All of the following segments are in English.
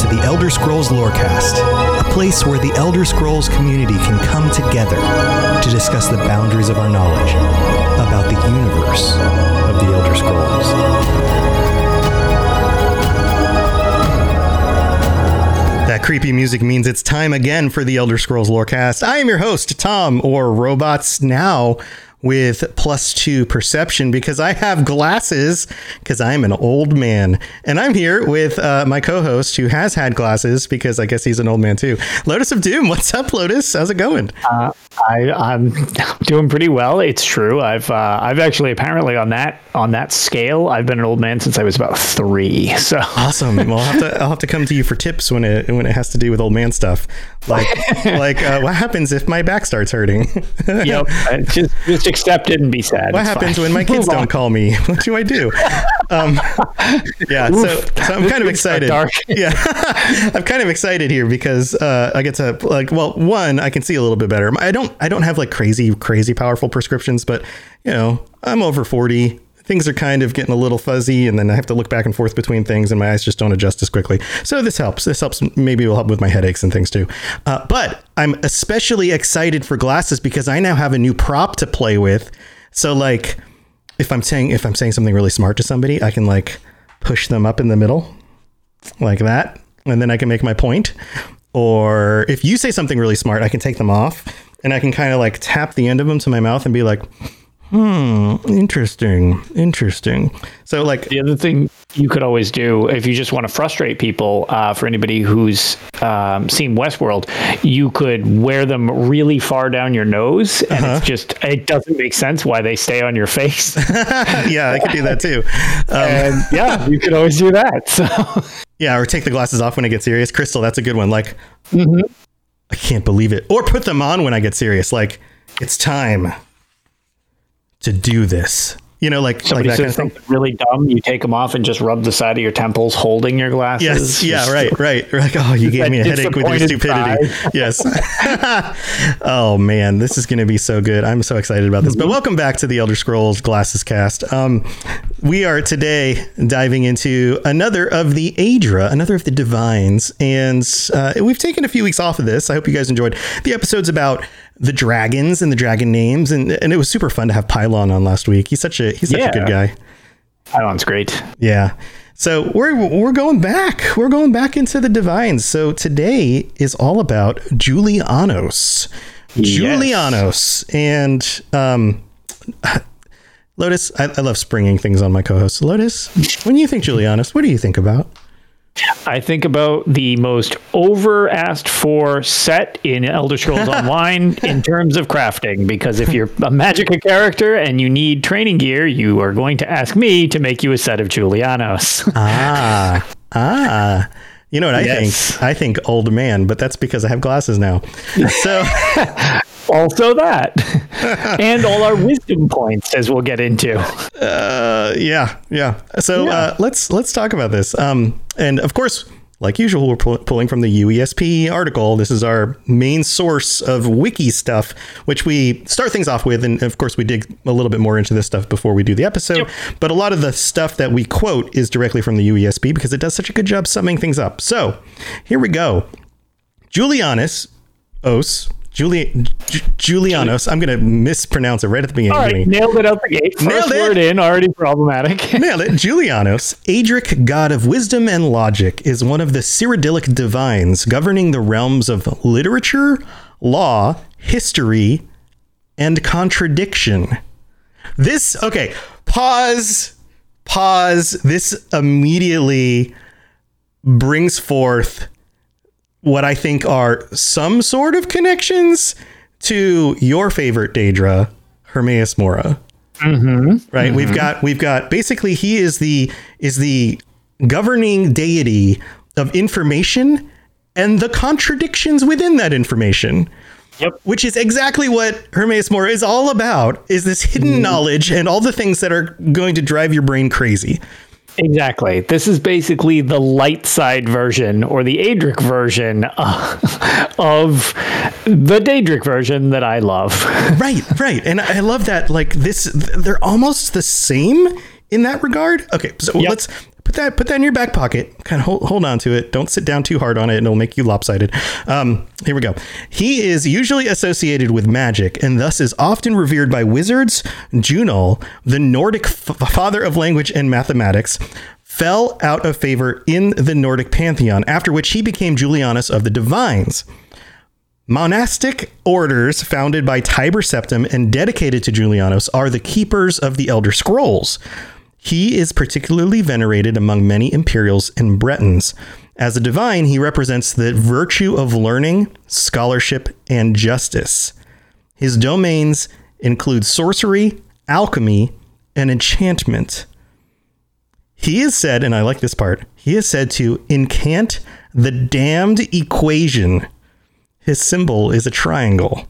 to the Elder Scrolls Lorecast, a place where the Elder Scrolls community can come together to discuss the boundaries of our knowledge about the universe of the Elder Scrolls. That creepy music means it's time again for the Elder Scrolls Lorecast. I am your host, Tom, or Robots Now, with plus two perception because I have glasses because I'm an old man. And I'm here with uh, my co host who has had glasses because I guess he's an old man too. Lotus of Doom. What's up, Lotus? How's it going? Uh, I, I'm doing pretty well. It's true. I've uh, I've actually apparently on that on that scale, I've been an old man since I was about three. So Awesome. Well, I'll have to, I'll have to come to you for tips when it when it has to do with old man stuff. Like like uh, what happens if my back starts hurting? yep, just just accept it and be sad. what It's happens fine. when my kids Move don't call me? What do I do? Um, yeah, so, Oof. so I'm kind of excited. Yeah, I'm kind of excited here because uh, I get to like, well, one, I can see a little bit better. I don't, I don't have like crazy, crazy powerful prescriptions, but you know, I'm over 40. Things are kind of getting a little fuzzy, and then I have to look back and forth between things, and my eyes just don't adjust as quickly. So this helps. This helps. Maybe it will help with my headaches and things too. Uh, but I'm especially excited for glasses because I now have a new prop to play with. So like, if I'm saying if I'm saying something really smart to somebody, I can like push them up in the middle like that, and then I can make my point. Or if you say something really smart, I can take them off and I can kind of like tap the end of them to my mouth and be like, hmm, interesting, interesting. So like, The other thing you could always do if you just want to frustrate people, uh, for anybody who's um, seen Westworld, you could wear them really far down your nose, and Uh-huh. it's just it doesn't make sense why they stay on your face. yeah, I could do that too. Um, yeah, you could always do that. So yeah, or take the glasses off when it gets serious. Crystal, that's a good one. Like, I can't believe it. Or put them on when I get serious. Like, it's time to do this. You know, like, like somebody kind says of thing. something really dumb, you take them off and just rub the side of your temples, holding your glasses. Yes. Yeah. Just- Right. Right. You're like, oh, you gave me a headache with your stupidity. yes. oh man, this is going to be so good. I'm so excited about this. But Mm-hmm. welcome back to the Elder Scrolls Glasses Cast. Um, we are today diving into another of the Aedra, another of the Divines, and uh, we've taken a few weeks off of this. I hope you guys enjoyed the episodes about the dragons and the dragon names, and and it was super fun to have Pylon on last week. He's such a he's such a good guy. Pylon's great. Yeah. So we're we're going back. We're going back into the divines. So today is all about Julianos. Julianos and um Lotus, I, I love springing things on my co-host. Lotus, when you think Julianos, what do you think about? I think about the most over asked for set in Elder Scrolls Online in terms of crafting. Because if you're a Magicka character and you need training gear, you are going to ask me to make you a set of Julianos. Ah, ah. You know what I Yes. think? I think old man, but that's because I have glasses now. So also, that. and all our wisdom points, as we'll get into. Uh, yeah, yeah. So Uh, let's let's talk about this. Um, and of course, like usual, we're pull- pulling from the UESP article. This is our main source of wiki stuff, which we start things off with, and of course, we dig a little bit more into this stuff before we do the episode. Yep. But a lot of the stuff that we quote is directly from the UESP because it does such a good job summing things up. So here we go. Julianus Os. Juli- Ju- Julianos. I'm going to mispronounce it right at the beginning. All right, nailed it out the gate. First Nailed it. in, already problematic. Nailed it. Julianos, Aedric, god of wisdom and logic, is one of the Cyrodiilic divines governing the realms of literature, law, history, and contradiction. This, okay, pause, pause. This immediately brings forth what I think are some sort of connections to your favorite Daedra, Hermaeus Mora. Mm-hmm. Right? We've mm-hmm. got we've got basically he is the is the governing deity of information and the contradictions within that information. Yep. Which is exactly what Hermaeus Mora is all about, is this hidden mm-hmm. knowledge and all the things that are going to drive your brain crazy. Exactly. This is basically the light side version or the Aedric version uh, of the Daedric version that I love. right, right. And I love that like this they're almost the same in that regard. Okay, so Yep. let's put that put that in your back pocket. Kind of hold, hold on to it. Don't sit down too hard on it and it'll make you lopsided. Um, here we go. He is usually associated with magic and thus is often revered by wizards. Jhunal, the Nordic f- father of language and mathematics, fell out of favor in the Nordic pantheon, after which he became Julianus of the Divines. Monastic orders founded by Tiber Septim and dedicated to Julianus are the keepers of the Elder Scrolls. He is particularly venerated among many Imperials and Bretons. As a divine, he represents the virtue of learning, scholarship, and justice. His domains include sorcery, alchemy, and enchantment. He is said, and I like this part, he is said to incant the damned equation. His symbol is a triangle.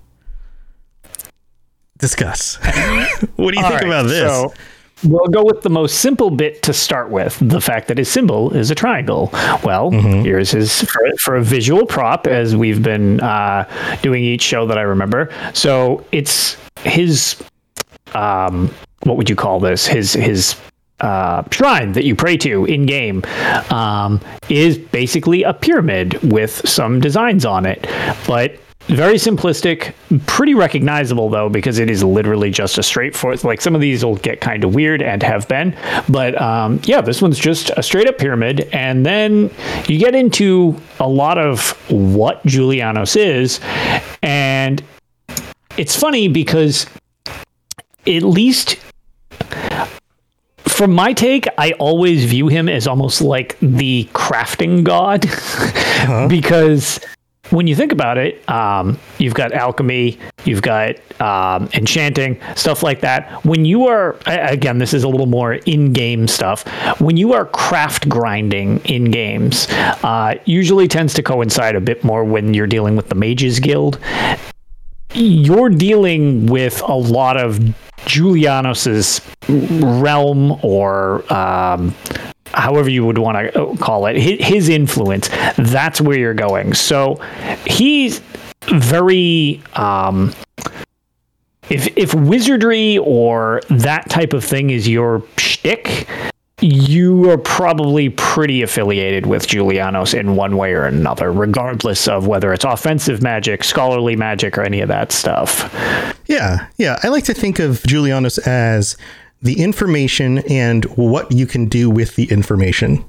Discuss. what do you All think right, about this? So we'll go with the most simple bit to start with the fact that his symbol is a triangle. Well, Mm-hmm. here's his for, for a visual prop, as we've been uh, doing each show that I remember. So it's his, um, what would you call this? His, his, uh, shrine that you pray to in game um, is basically a pyramid with some designs on it, but very simplistic, pretty recognizable though because it is literally just a straightforward. Like some of these will get kind of weird and have been, but um, yeah, this one's just a straight up pyramid, and then you get into a lot of what Julianos is, and it's funny because at least from my take, I always view him as almost like the crafting god because when you think about it, um, you've got alchemy, you've got um, enchanting, stuff like that. When you are, again, this is a little more in game stuff. When you are craft grinding in games, uh, usually tends to coincide a bit more when you're dealing with the Mages Guild you're dealing with a lot of Julianos's realm or um, however you would want to call it, his influence. That's where you're going. So he's very. Um, if, if wizardry or that type of thing is your shtick, you are probably pretty affiliated with Julianos in one way or another, regardless of whether it's offensive magic, scholarly magic, or any of that stuff. Yeah, yeah. I like to think of Julianos as the information and what you can do with the information.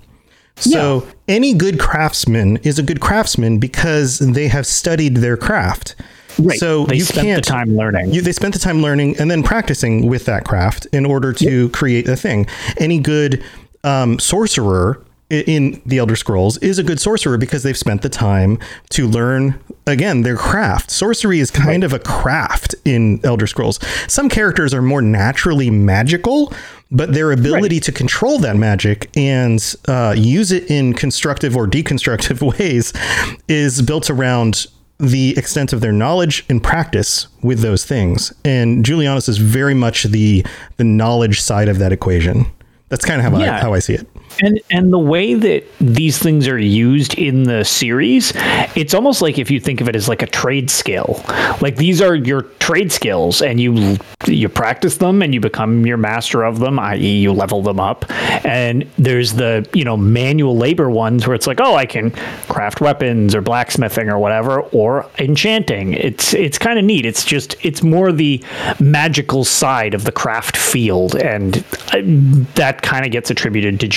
So any good craftsman is a good craftsman because they have studied their craft. Right. So they you spent can't the time learning. You, they spent the time learning and then practicing with that craft in order to create a thing. Any good um, sorcerer in the Elder Scrolls is a good sorcerer because they've spent the time to learn again their craft. Sorcery is kind of a craft in Elder Scrolls. Some characters are more naturally magical, but their ability to control that magic and uh, use it in constructive or deconstructive ways is built around the extent of their knowledge and practice with those things. And Julianus is very much the the knowledge side of that equation. That's kind of how I how I see it. And and the way that these things are used in the series, it's almost like if you think of it as like a trade skill. Like these are your trade skills and you you practice them and you become your master of them, i.e. you level them up. And there's the, you know, manual labor ones where it's like, "Oh, I can craft weapons or blacksmithing or whatever or enchanting." It's it's kind of neat. It's just it's more the magical side of the craft field and uh, that kind of gets attributed to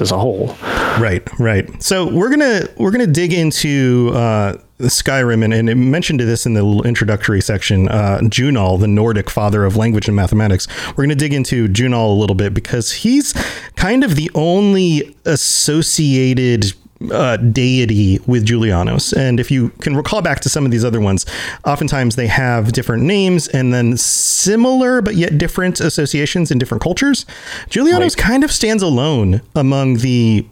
As a whole. Right, right. So we're gonna we're gonna dig into uh, Skyrim, and, and it mentioned this in the introductory section. Uh, Jhunal, the Nordic father of language and mathematics. We're gonna dig into Jhunal a little bit because he's kind of the only associated uh, deity with Julianos. And if you can recall back to some of these other ones, oftentimes they have different names and then similar but yet different associations in different cultures. Julianos kind of stands alone among the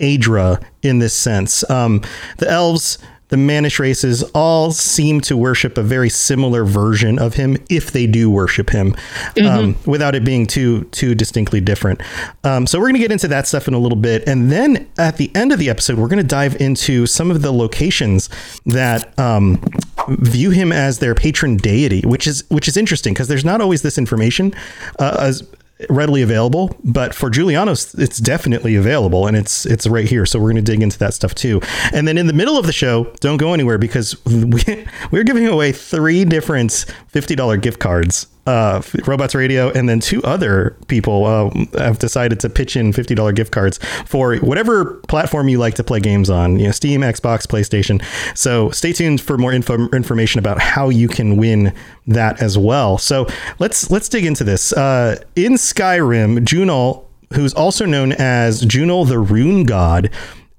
Aedra in this sense. Um, the elves, the Manish races all seem to worship a very similar version of him, if they do worship him, um, without it being too too distinctly different. Um, so we're going to get into that stuff in a little bit, and then at the end of the episode, we're going to dive into some of the locations that um, view him as their patron deity, which is which is interesting because there's not always this information uh, as readily available, but for Julianos, it's definitely available and it's it's right here. So we're going to dig into that stuff too. And then in the middle of the show, don't go anywhere because we, we're giving away three different fifty dollar gift cards. Uh, Robots Radio, and then two other people uh, have decided to pitch in fifty dollar gift cards for whatever platform you like to play games on. You know, Steam, Xbox, PlayStation. So stay tuned for more info information about how you can win that as well. So let's let's dig into this. Uh, in Skyrim, Jhunal, who's also known as Jhunal the Rune God,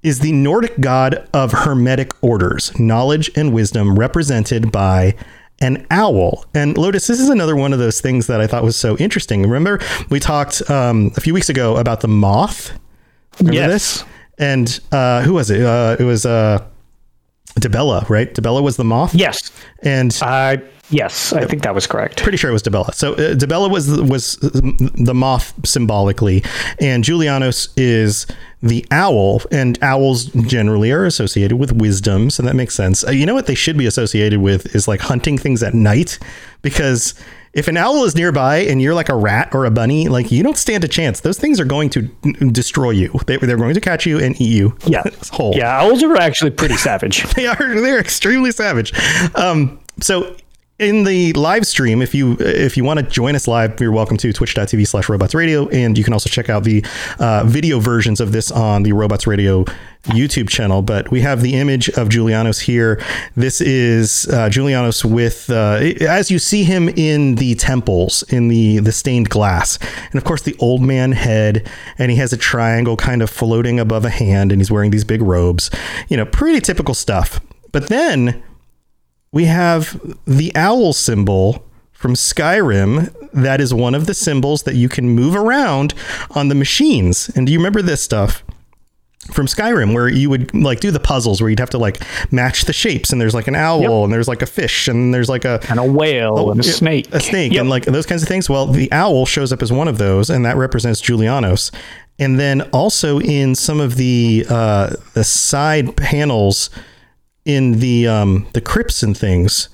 is the Nordic god of hermetic orders, knowledge and wisdom represented by an owl. And Lotus, this is another one of those things that I thought was so interesting. Remember, we talked um, a few weeks ago about the moth. Remember Yes. this? And uh, who was it? Uh, it was uh, Dibella, right? Dibella was the moth. Yes. And Uh, yes, I think that was correct. pretty sure it was Dibella. So uh, Dibella was was the moth symbolically, and Julianos is the owl. And owls generally are associated with wisdom, so that makes sense. Uh, you know what they should be associated with is like hunting things at night, because if an owl is nearby and you're like a rat or a bunny, like you don't stand a chance. Those things are going to destroy you. They, they're going to catch you and eat you. Yeah. whole Yeah, owls are actually pretty savage. they are they're extremely savage. Um, so in the live stream, if you if you want to join us live, you're welcome to twitch.tv slash robots radio. And you can also check out the uh, video versions of this on the Robots Radio YouTube channel. But we have the image of Julianos here. This is uh, Julianos with uh, as you see him in the temples in the the stained glass, and of course the old man head, and he has a triangle kind of floating above a hand, and he's wearing these big robes. You know, pretty typical stuff. But then we have the owl symbol from Skyrim that is one of the symbols that you can move around on the machines. And do you remember this stuff? From Skyrim, where you would like do the puzzles where you'd have to like match the shapes, and there's like an owl, Yep. and there's like a fish, and there's like a And a whale and a Oh, snake. a snake, Yep. and like those kinds of things. Well, the owl shows up as one of those, and that represents Julianos. And then also in some of the uh, the side panels in the um, the crypts and things,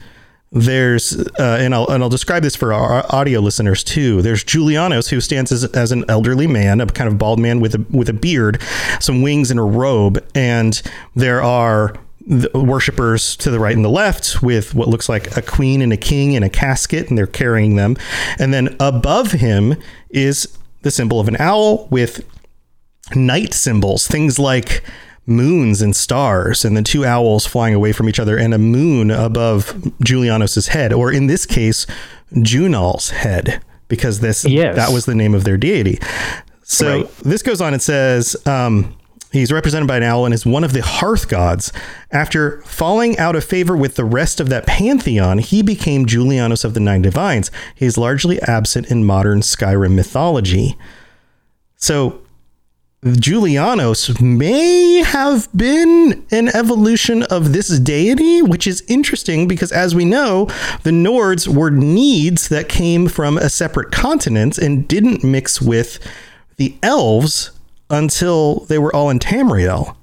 there's uh, and I'll and I'll describe this for our audio listeners too. There's Julianos who stands as, as an elderly man, a kind of bald man with a with a beard, some wings and a robe, and there are the worshippers to the right and the left with what looks like a queen and a king in a casket, and they're carrying them, and then above him is the symbol of an owl with night symbols, things like moons and stars, and the two owls flying away from each other, and a moon above Julianos's head, or in this case, Jhunal's head, because this Yes. that was the name of their deity. So Right. this goes on and says. Um, He's represented by an owl and is one of the hearth gods. After falling out of favor with the rest of that pantheon, he became Julianos of the Nine Divines. He is largely absent in modern Skyrim mythology. So Julianos may have been an evolution of this deity, which is interesting because, as we know, the Nords were needs that came from a separate continent and didn't mix with the elves until they were all in Tamriel.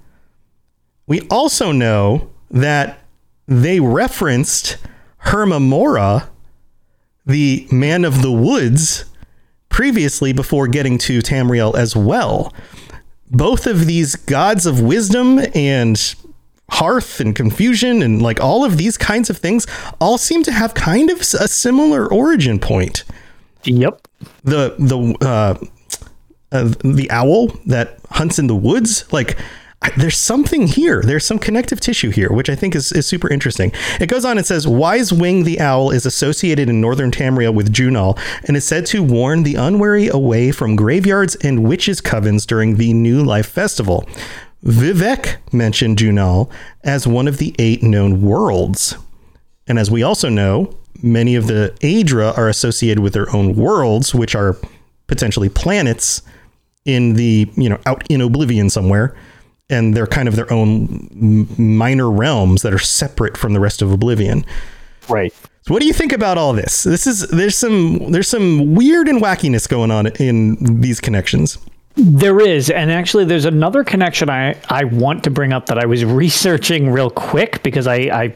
We also know that they referenced Hermaeus Mora, the man of the woods, previously before getting to Tamriel as well. Both of these gods of wisdom and hearth and confusion and like all of these kinds of things all seem to have kind of a similar origin point. Yep. The the uh, uh, the owl that hunts in the woods, like there's something here. There's some connective tissue here, which I think is, is super interesting. It goes on and says Wise Wing the owl is associated in northern Tamriel with Jhunal and is said to warn the unwary away from graveyards and witches' covens during the New Life Festival. Vivek mentioned Jhunal as one of the eight known worlds. And as we also know, many of the Aedra are associated with their own worlds, which are potentially planets in the, you know, out in oblivion somewhere. And they're kind of their own minor realms that are separate from the rest of oblivion. Right. So what do you think about all this? This is there's some there's some weird and wackiness going on in these connections. There is, and actually, there's another connection I, I want to bring up that I was researching real quick because I, I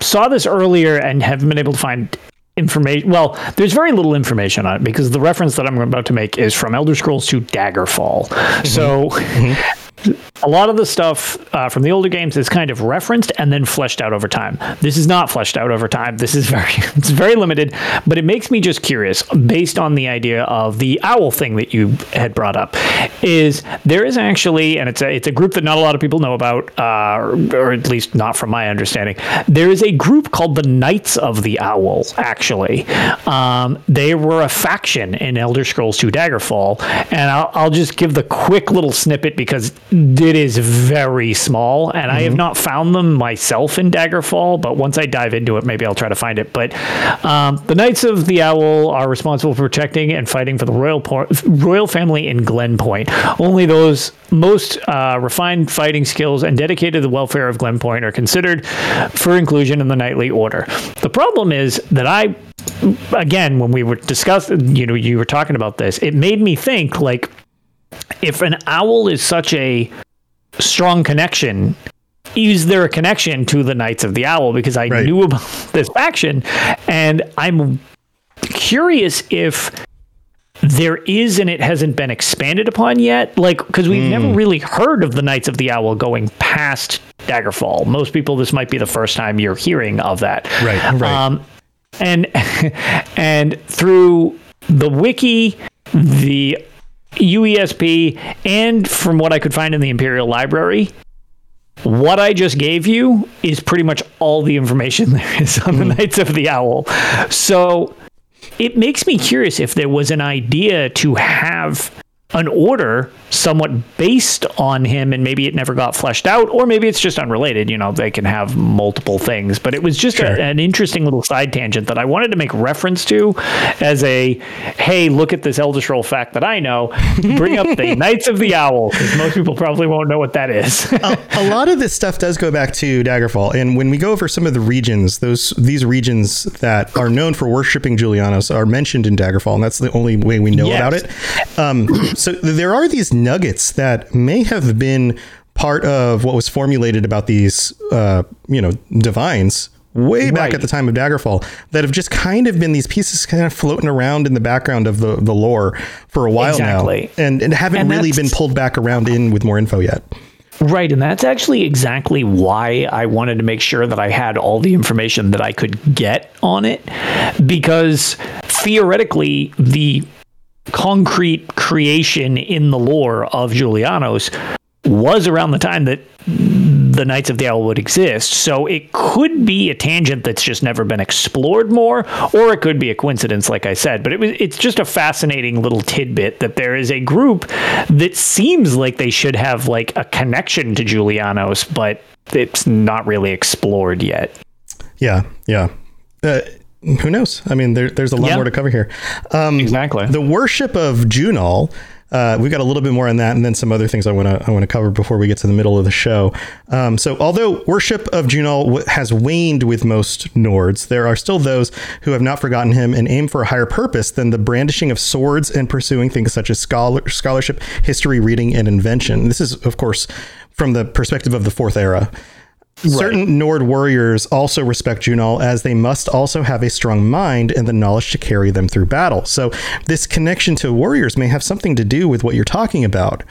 saw this earlier and haven't been able to find information. Well, there's very little information on it because the reference that I'm about to make is from Elder Scrolls 2 Daggerfall. Mm-hmm. So. Mm-hmm. A lot of the stuff uh, from the older games is kind of referenced and then fleshed out over time. This is not fleshed out over time. This is very it's very limited, but it makes me just curious based on the idea of the owl thing that you had brought up. Is there is actually, and it's a it's a group that not a lot of people know about, uh, or, or at least not from my understanding. There is a group called the Knights of the Owl. Actually, um, they were a faction in Elder Scrolls 2 Daggerfall, and I'll, I'll just give the quick little snippet because it is very small, and I have not found them myself in Daggerfall. But once I dive into it, maybe I'll try to find it. But um, the Knights of the Owl are responsible for protecting and fighting for the royal po- royal family in Glenpoint. Only those most uh, refined fighting skills and dedicated to the welfare of Glenpoint are considered for inclusion in the knightly order. The problem is that I again when we were discussing you know you were talking about this it made me think like if an owl is such a strong connection is there a connection to the knights of the owl? Because i Right. knew about this faction and i'm curious if there is and it hasn't been expanded upon yet. Like because we've never really heard of the knights of the owl going past daggerfall. Most people this might be the first time you're hearing of that. Right, right. um, and and through the wiki, the UESP, and from what I could find in the Imperial Library, what I just gave you is pretty much all the information there is on the hmm. Knights of the Owl. So it makes me curious if there was an idea to have an order somewhat based on him and maybe it never got fleshed out or maybe it's just unrelated you know they can have multiple things but it was just a, an interesting little side tangent that i wanted to make reference to as a hey look at this elder scroll fact that i know bring up the knights of the owl because most people probably won't know what that is a, a lot of this stuff does go back to Daggerfall, and when we go over some of the regions, those these regions that are known for worshiping Julianos are mentioned in Daggerfall, and that's the only way we know Yes. about it. Um, so there are these nuggets that may have been part of what was formulated about these, uh, you know, divines. Way back Right. at the time of Daggerfall, that have just kind of been these pieces kind of floating around in the background of the, the lore for a while Exactly. now, and, and haven't And really been pulled back around in with more info yet. Right, and that's actually exactly why I wanted to make sure that I had all the information that I could get on it because theoretically the concrete creation in the lore of Julianos was around the time that the Knights of the Owl would exist. So it could be a tangent that's just never been explored more, or it could be a coincidence, like I said. But it was it's just a fascinating little tidbit that there is a group that seems like they should have like a connection to Julianos, but it's not really explored yet. Yeah, yeah. Uh, who knows? I mean, there, there's a lot Yeah. more to cover here. Um, Exactly. The worship of Jhunal. Uh, we've got a little bit more on that, and then some other things I want to I want to cover before we get to the middle of the show. Um, so, although worship of Jhunal w- has waned with most Nords, there are still those who have not forgotten him and aim for a higher purpose than the brandishing of swords and pursuing things such as scholar, scholarship, history, reading, and invention. This is, of course, from the perspective of the Fourth Era. Certain Nord warriors also respect Jhunal as they must also have a strong mind and the knowledge to carry them through battle. So this connection to warriors may have something to do with what you're talking about.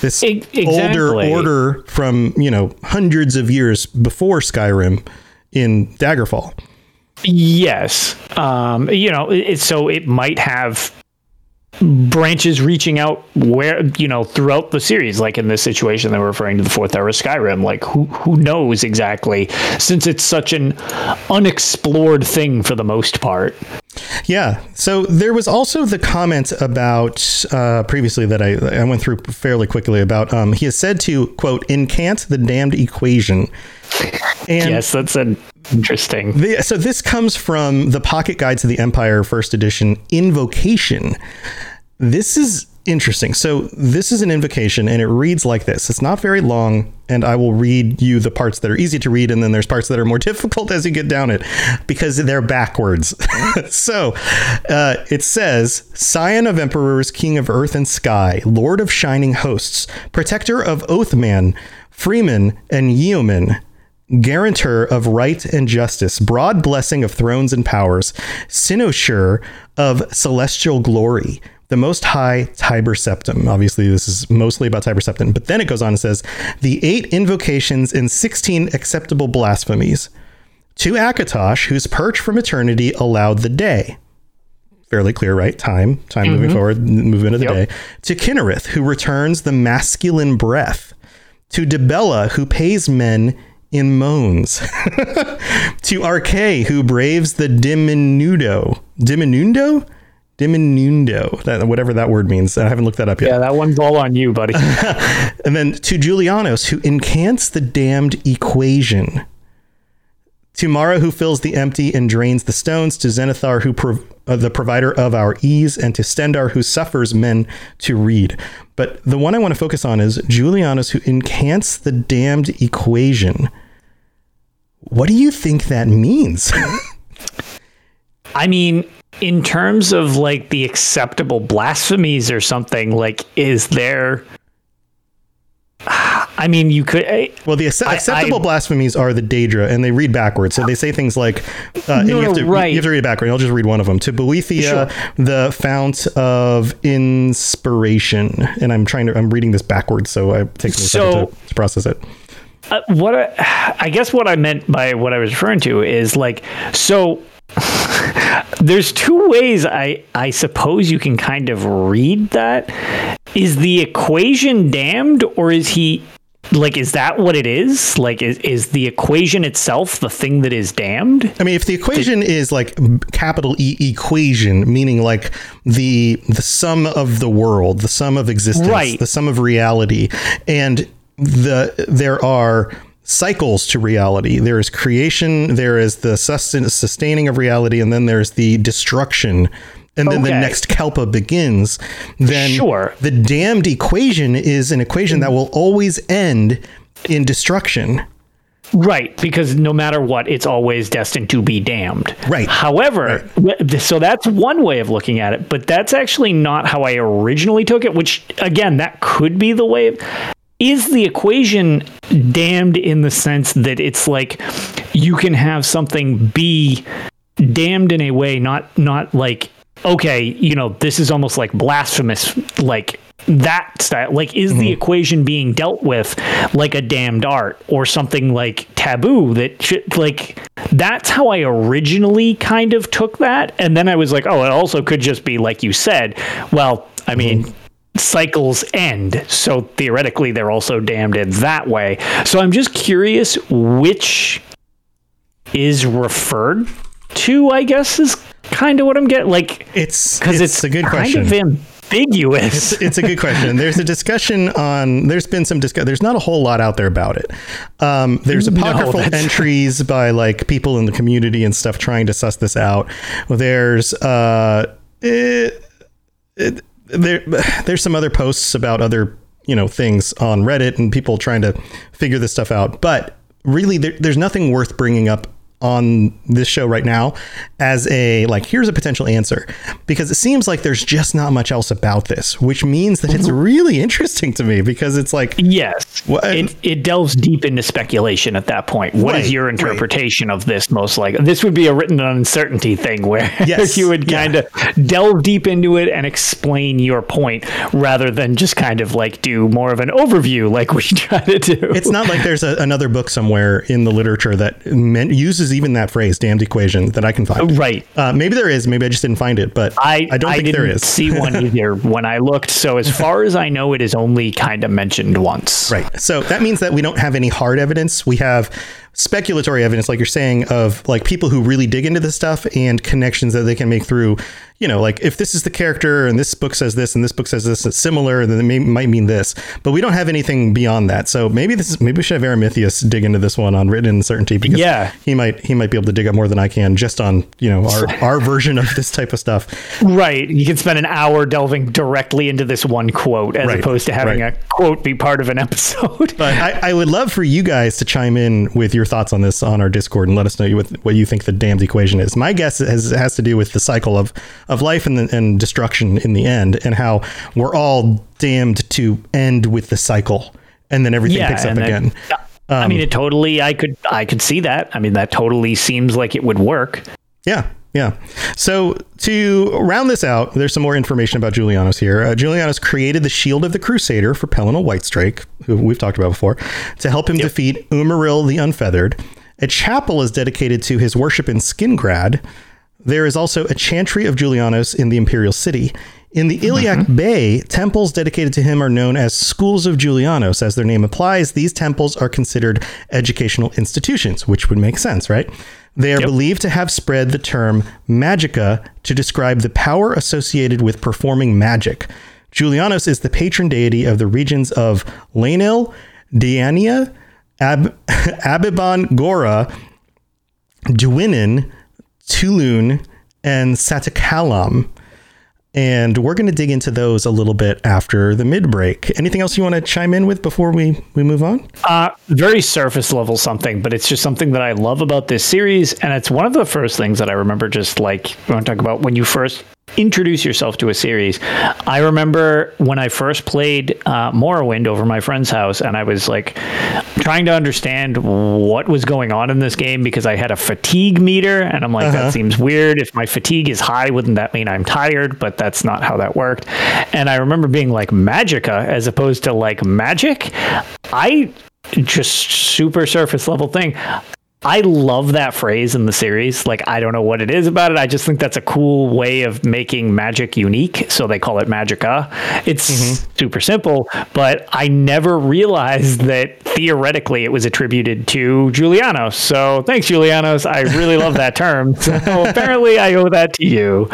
This E- older order from, you know, hundreds of years before Skyrim in Daggerfall. Yes. Um, you know, it, so it might have branches reaching out where you know throughout the series like in this situation they were referring to the fourth era skyrim like who who knows exactly since it's such an unexplored thing for the most part Yeah. So there was also the comment about uh, previously that I, I went through fairly quickly about um, he is said to quote incant the damned equation. And yes that's an interesting the, so this comes from the Pocket Guide to the Empire First Edition Invocation. This is interesting. So this is an invocation, and it reads like this. It's not very long, and I will read you the parts that are easy to read, and then there's parts that are more difficult as you get down it because they're backwards. so uh, it says, "Scion of emperors, king of earth and sky, lord of shining hosts, protector of Oathman, freeman and yeoman." Guarantor of right and justice, broad blessing of thrones and powers, cynosure of celestial glory, the most high Tiber Septim. Obviously, this is mostly about Tiber Septim, but then it goes on and says the eight invocations and 16 acceptable blasphemies. To Akatosh, whose perch from eternity allowed the day. Fairly clear, right? Time, time moving mm-hmm. forward, movement of the Yep. day. To Kynareth, who returns the masculine breath. To Dibella, who pays men in moans. to Arkay, who braves the diminudo. Diminundo? Diminundo. That, whatever that word means. I haven't looked that up yet. yeah that one's all on you buddy And then to Julianos, who incants the damned equation. To Mara, who fills the empty and drains the stones. To Zenithar, who prov- uh, the provider of our ease. And to Stendarr, who suffers men to read. But the one I want to focus on is Julianos, who incants the damned equation. What do you think that means? I mean, in terms of like the acceptable blasphemies or something, like, is there? I mean, you could. eh, Well, the I- acceptable I- blasphemies are the Daedra, and they read backwards. So they say things like, uh, No, you, have to, right. you have to read it backward. I'll just read one of them. To Boethiah, Sure. the fount of inspiration. And I'm trying to, I'm reading this backwards, so I take a So- second to, to process it. Uh, what I, I guess what I meant by what I was referring to is like so. there's two ways I I suppose you can kind of read that. Is the equation damned, or is he like is that what it is? Like is is the equation itself the thing that is damned? I mean, if the equation is like capital E equation, meaning like the the sum of the world, the sum of existence, Right. the sum of reality, and the there are cycles to reality. There is creation, there is the sustain, sustaining of reality, and then there's the destruction. And then the next Kalpa begins. Then Sure. the damned equation is an equation that will always end in destruction. Right, because no matter what, it's always destined to be damned. Right. However, w- so that's one way of looking at it, but that's actually not how I originally took it, which, again, that could be the way. Is the equation damned in the sense that it's like you can have something be damned in a way, not not like okay, you know, this is almost like blasphemous, like that style. Like, is the mm-hmm. equation being dealt with like a damned art or something like taboo that should like? That's how I originally kind of took that, and then I was like, oh, it also could just be like you said. Well, I mean. Mm-hmm. Cycles end, so theoretically they're also damned in that way. So I'm just curious which is referred to, I guess, is kind of what I'm getting. Like, It's because it's, a good kind question. of ambiguous. it's a good question. There's a discussion on. There's been some discussion. There's not a whole lot out there about it. Um, there's apocryphal that's- entries by like people in the community and stuff trying to suss this out. There's uh, it, it, there there's some other posts about other you know things on Reddit and people trying to figure this stuff out. But really, there, there's nothing worth bringing up on this show right now as a like here's a potential answer because it seems like there's just not much else about this which means that it's really interesting to me because it's like yes. What- it, it delves deep into speculation at that point. What is Right, your right. interpretation of this? Most like this would be a written uncertainty thing where Yes, you would kind of delve deep into it and explain your point rather than just kind of like do more of an overview like we try to do. It's not like there's a, another book somewhere in the literature that men, uses even that phrase, damned equation, that I can find. right. Uh, maybe there is. Maybe I just didn't find it, but I, I don't think didn't there is. see one either when I looked. So as far as I know, it is only kind of mentioned once. Right. So that means that we don't have any hard evidence. We have speculatory evidence, like you're saying, of like people who really dig into this stuff and connections that they can make through, you know, like if this is the character and this book says this and this book says this, it's similar, then it may, might mean this. But we don't have anything beyond that. So maybe this is maybe we should have Aramithius dig into this one on written uncertainty because Yeah. he might he might be able to dig up more than I can just on you know our our version of this type of stuff. Right. You can spend an hour delving directly into this one quote as Right, opposed to having right. a quote be part of an episode. But I, I would love for you guys to chime in with your thoughts on this on our Discord and let us know what, what you think the damned equation is. My guess has has to do with the cycle of of life and, the, and destruction in the end, and how we're all damned to end with the cycle, and then everything picks up again. Um, I mean, it totally. I could. I could see that. I mean, that totally seems like it would work. Yeah, yeah. So to round this out, there's some more information about Julianos here. Uh, Julianos created the Shield of the Crusader for Pelinal Whitestrake, who we've talked about before, to help him defeat Umaril the Unfeathered. A chapel is dedicated to his worship in Skingrad. There is also a chantry of Julianos in the Imperial City. In the Iliac mm-hmm. Bay, temples dedicated to him are known as schools of Julianos. As their name implies, these temples are considered educational institutions, which would make sense, right? They are believed to have spread the term magicka to describe the power associated with performing magic. Julianos is the patron deity of the regions of Lainlyn, Daenia, Ab- Abiban Gora, Dwynnen, Tulune, and Satakalaam. And we're going to dig into those a little bit after the mid break. Anything else you want to chime in with before we, we move on? Uh, very surface level something, but it's just something that I love about this series, and it's one of the first things that I remember. Just like I want to talk about when you first introduce yourself to a series. I remember when I first played uh, Morrowind over my friend's house, and I was like trying to understand what was going on in this game because I had a fatigue meter, and I'm like, that seems weird. If my fatigue is high, wouldn't that mean I'm tired? But that's not how that worked. And I remember being like Magicka as opposed to like magic. I just super surface level thing. I love that phrase in the series. Like, I don't know what it is about it. I just think that's a cool way of making magic unique. So they call it Magicka. It's mm-hmm. super simple, but I never realized that theoretically it was attributed to Julianos. So thanks, Julianos. I really love that term. So apparently I owe that to you.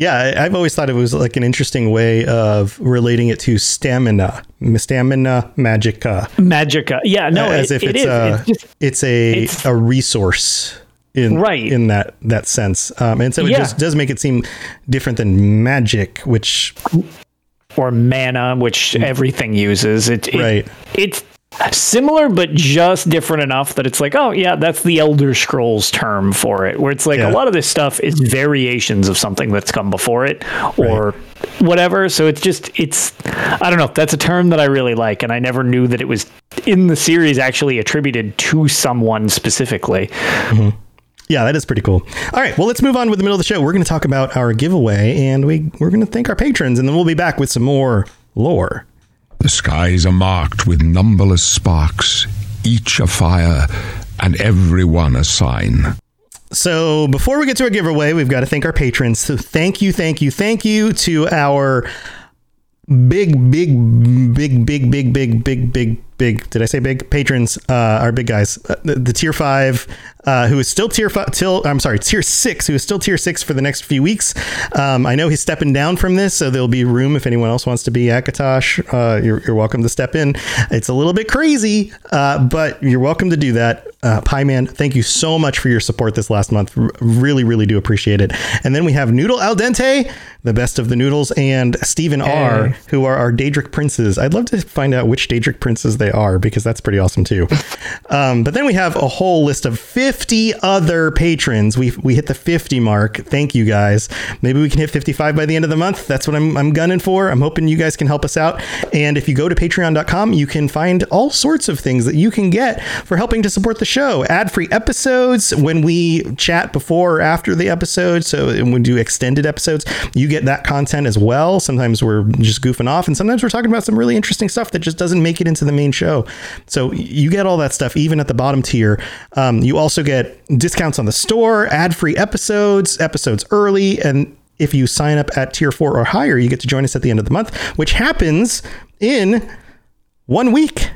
Yeah, I- I've always thought it was like an interesting way of relating it to stamina, stamina magicka, Magicka. Yeah, no, as it, if it it's is. a It's just- it's a it's- a resource in Right. in that that sense, um, and so it Yeah. just does make it seem different than magic, which or mana, which everything uses. It, it-. Right. It's similar, but just different enough that it's like, oh yeah, that's the Elder Scrolls term for it. Where it's like Yeah. a lot of this stuff is variations of something that's come before it, or whatever. So it's just it's I don't know. That's a term that I really like, and I never knew that it was in the series actually attributed to someone specifically. Mm-hmm. yeah, that is pretty cool. All right, well, let's move on with the middle of the show. We're going to talk about our giveaway, and we we're going to thank our patrons, and then we'll be back with some more lore. The skies are marked with numberless sparks, each a fire, and every one a sign. So before we get to our giveaway, we've got to thank our patrons. So thank you, thank you, thank you to our big, big, big, big, big, big, big, big, big. Did I say big patrons? Uh, our big guys, uh, the, the tier five, uh, who is still tier five. Till I'm sorry, tier six, who is still tier six for the next few weeks. Um, I know he's stepping down from this, so there'll be room if anyone else wants to be Akatosh. Uh, you're, you're welcome to step in. It's a little bit crazy, uh, but you're welcome to do that. Uh, Pie Man, thank you so much for your support this last month. R- really, really do appreciate it. And then we have Noodle Al Dente, the best of the noodles, and Stephen R, who are our Daedric princes. I'd love to find out which Daedric princes they they are because that's pretty awesome too. Um, but then we have a whole list of 50 other patrons. We we hit the 50 mark. Thank you guys. Maybe we can hit 55 by the end of the month. That's what I'm I'm gunning for. I'm hoping you guys can help us out. And if you go to patreon.com, you can find all sorts of things that you can get for helping to support the show. Ad-free episodes when we chat before or after the episode. So when we do extended episodes, you get that content as well. Sometimes we're just goofing off and sometimes we're talking about some really interesting stuff that just doesn't make it into the main show. So you get all that stuff even at the bottom tier. Um, you also get discounts on the store, ad-free episodes, episodes early, and if you sign up at tier four or higher, you get to join us at the end of the month, which happens in one week